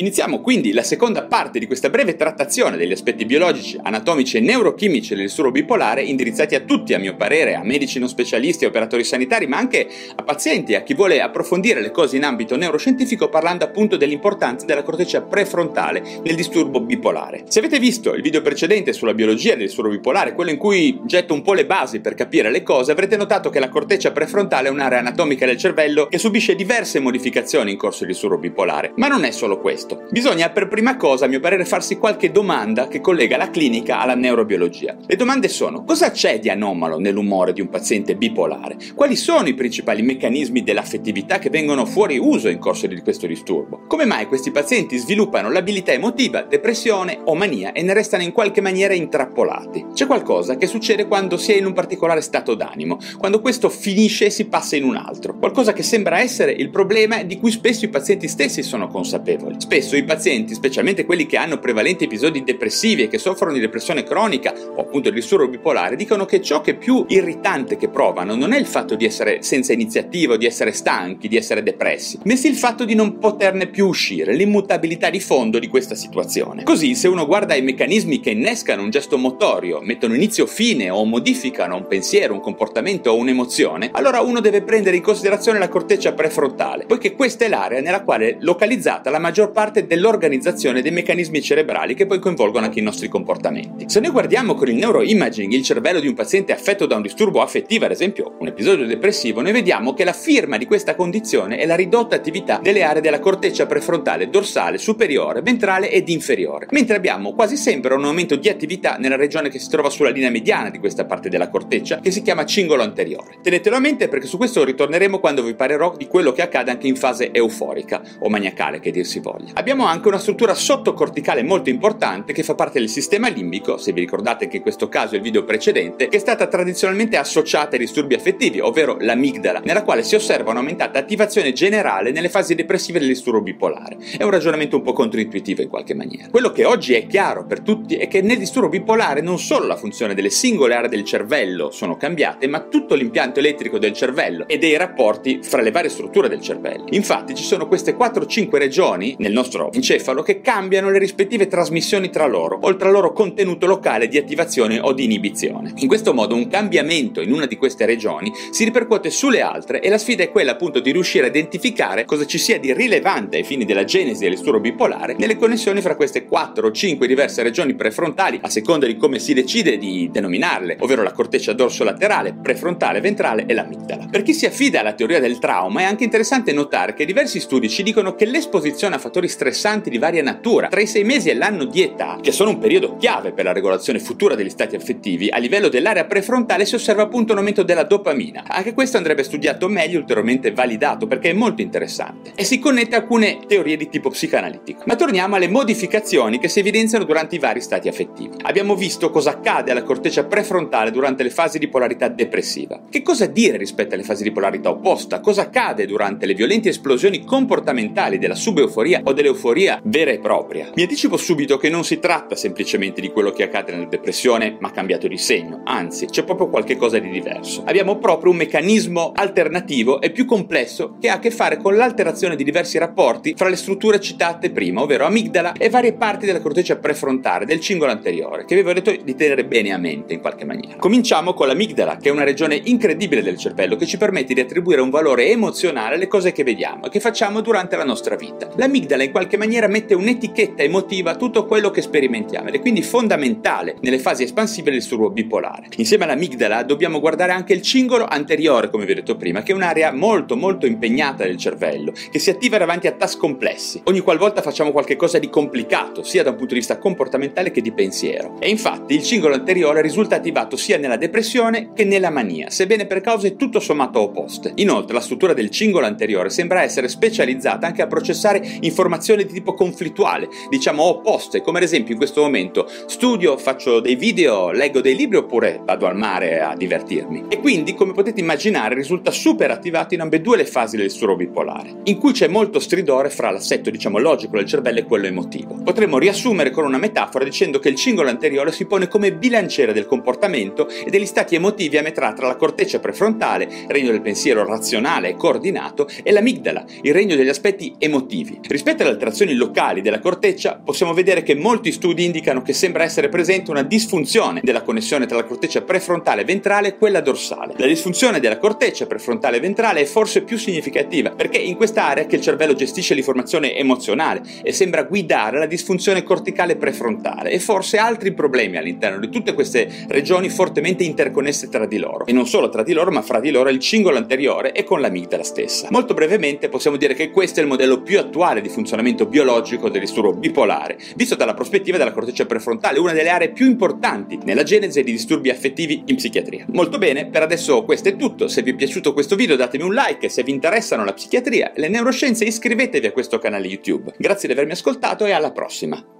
Iniziamo quindi la seconda parte di questa breve trattazione degli aspetti biologici, anatomici e neurochimici del disturbo bipolare, indirizzati a tutti, a mio parere, a medici non specialisti, a operatori sanitari, ma anche a pazienti, a chi vuole approfondire le cose in ambito neuroscientifico, parlando appunto dell'importanza della corteccia prefrontale nel disturbo bipolare. Se avete visto il video precedente sulla biologia del disturbo bipolare, quello in cui getto un po' le basi per capire le cose, avrete notato che la corteccia prefrontale è un'area anatomica del cervello che subisce diverse modificazioni in corso di disturbo bipolare. Ma non è solo questo questo. Bisogna per prima cosa, a mio parere, farsi qualche domanda che collega la clinica alla neurobiologia. Le domande sono: cosa c'è di anomalo nell'umore di un paziente bipolare? Quali sono i principali meccanismi dell'affettività che vengono fuori uso in corso di questo disturbo? Come mai questi pazienti sviluppano l'abilità emotiva, depressione o mania e ne restano in qualche maniera intrappolati? C'è qualcosa che succede quando si è in un particolare stato d'animo, quando questo finisce e si passa in un altro, qualcosa che sembra essere il problema di cui spesso i pazienti stessi sono consapevoli. Spesso i pazienti, specialmente quelli che hanno prevalenti episodi depressivi e che soffrono di depressione cronica o appunto di disturbo bipolare, dicono che ciò che è più irritante che provano non è il fatto di essere senza iniziativa o di essere stanchi, di essere depressi, bensì il fatto di non poterne più uscire, l'immutabilità di fondo di questa situazione. Così, se uno guarda i meccanismi che innescano un gesto motorio, mettono inizio fine o modificano un pensiero, un comportamento o un'emozione, allora uno deve prendere in considerazione la corteccia prefrontale, poiché questa è l'area nella quale è localizzata la maggior parte parte dell'organizzazione dei meccanismi cerebrali che poi coinvolgono anche i nostri comportamenti. Se noi guardiamo con il neuroimaging il cervello di un paziente affetto da un disturbo affettivo, ad esempio un episodio depressivo, noi vediamo che la firma di questa condizione è la ridotta attività delle aree della corteccia prefrontale dorsale, superiore, ventrale ed inferiore, mentre abbiamo quasi sempre un aumento di attività nella regione che si trova sulla linea mediana di questa parte della corteccia, che si chiama cingolo anteriore. Tenetelo a mente perché su questo ritorneremo quando vi parlerò di quello che accade anche in fase euforica o maniacale, che dir si voglia. Abbiamo anche una struttura sottocorticale molto importante che fa parte del sistema limbico, se vi ricordate che in questo caso è il video precedente, che è stata tradizionalmente associata ai disturbi affettivi, ovvero l'amigdala, nella quale si osserva un'aumentata attivazione generale nelle fasi depressive del disturbo bipolare. È un ragionamento un po' controintuitivo in qualche maniera. Quello che oggi è chiaro per tutti è che nel disturbo bipolare non solo la funzione delle singole aree del cervello sono cambiate, ma tutto l'impianto elettrico del cervello e dei rapporti fra le varie strutture del cervello. Infatti ci sono queste 4-5 regioni nel nostro encefalo che cambiano le rispettive trasmissioni tra loro, oltre al loro contenuto locale di attivazione o di inibizione. In questo modo un cambiamento in una di queste regioni si ripercuote sulle altre e la sfida è quella appunto di riuscire a identificare cosa ci sia di rilevante ai fini della genesi del disturbo bipolare nelle connessioni fra queste 4 o 5 diverse regioni prefrontali a seconda di come si decide di denominarle, ovvero la corteccia dorsolaterale, prefrontale, ventrale e l'amigdala. Per chi si affida alla teoria del trauma è anche interessante notare che diversi studi ci dicono che l'esposizione a fattori stressanti di varia natura, tra i sei mesi e l'anno di età, che sono un periodo chiave per la regolazione futura degli stati affettivi, a livello dell'area prefrontale si osserva appunto un aumento della dopamina. Anche questo andrebbe studiato meglio ulteriormente validato perché è molto interessante e si connette a alcune teorie di tipo psicanalitico. Ma torniamo alle modificazioni che si evidenziano durante i vari stati affettivi. Abbiamo visto cosa accade alla corteccia prefrontale durante le fasi di polarità depressiva. Che cosa dire rispetto alle fasi di polarità opposta? Cosa accade durante le violenti esplosioni comportamentali della subeuforia o delle euforia vera e propria. Mi anticipo subito che non si tratta semplicemente di quello che accade nella depressione, ma cambiato di segno, anzi c'è proprio qualcosa di diverso. Abbiamo proprio un meccanismo alternativo e più complesso che ha a che fare con l'alterazione di diversi rapporti fra le strutture citate prima, ovvero amigdala e varie parti della corteccia prefrontale del cingolo anteriore, che vi avevo detto di tenere bene a mente in qualche maniera. Cominciamo con l'amigdala, che è una regione incredibile del cervello che ci permette di attribuire un valore emozionale alle cose che vediamo e che facciamo durante la nostra vita. L'amigdala in qualche maniera mette un'etichetta emotiva a tutto quello che sperimentiamo ed è quindi fondamentale nelle fasi espansive del disturbo bipolare. Insieme all'amigdala dobbiamo guardare anche il cingolo anteriore, come vi ho detto prima, che è un'area molto molto impegnata del cervello, che si attiva davanti a task complessi, ogni qualvolta facciamo qualcosa di complicato, sia da un punto di vista comportamentale che di pensiero. E infatti il cingolo anteriore risulta attivato sia nella depressione che nella mania, sebbene per cause tutto sommato opposte. Inoltre la struttura del cingolo anteriore sembra essere specializzata anche a processare informazioni informazioni di tipo conflittuale, diciamo opposte, come ad esempio in questo momento studio, faccio dei video, leggo dei libri oppure vado al mare a divertirmi. E quindi, come potete immaginare, risulta super attivato in ambedue le fasi del disturbo bipolare, in cui c'è molto stridore fra l'assetto, diciamo, logico del cervello e quello emotivo. Potremmo riassumere con una metafora dicendo che il cingolo anteriore si pone come bilanciere del comportamento e degli stati emotivi a metà tra la corteccia prefrontale, regno del pensiero razionale e coordinato, e l'amigdala, il regno degli aspetti emotivi. Rispetto alle alterazioni locali della corteccia, possiamo vedere che molti studi indicano che sembra essere presente una disfunzione della connessione tra la corteccia prefrontale ventrale e quella dorsale. La disfunzione della corteccia prefrontale ventrale è forse più significativa perché è in quest'area che il cervello gestisce l'informazione emozionale e sembra guidare la disfunzione corticale prefrontale e forse altri problemi all'interno di tutte queste regioni fortemente interconnesse tra di loro. E non solo tra di loro, ma fra di loro il cingolo anteriore e con l'amigdala stessa. Molto brevemente possiamo dire che questo è il modello più attuale di funzionamento biologico del disturbo bipolare, visto dalla prospettiva della corteccia prefrontale, una delle aree più importanti nella genesi di disturbi affettivi in psichiatria. Molto bene, per adesso questo è tutto. Se vi è piaciuto questo video datemi un like, se vi interessano la psichiatria e le neuroscienze iscrivetevi a questo canale YouTube. Grazie di avermi ascoltato e alla prossima.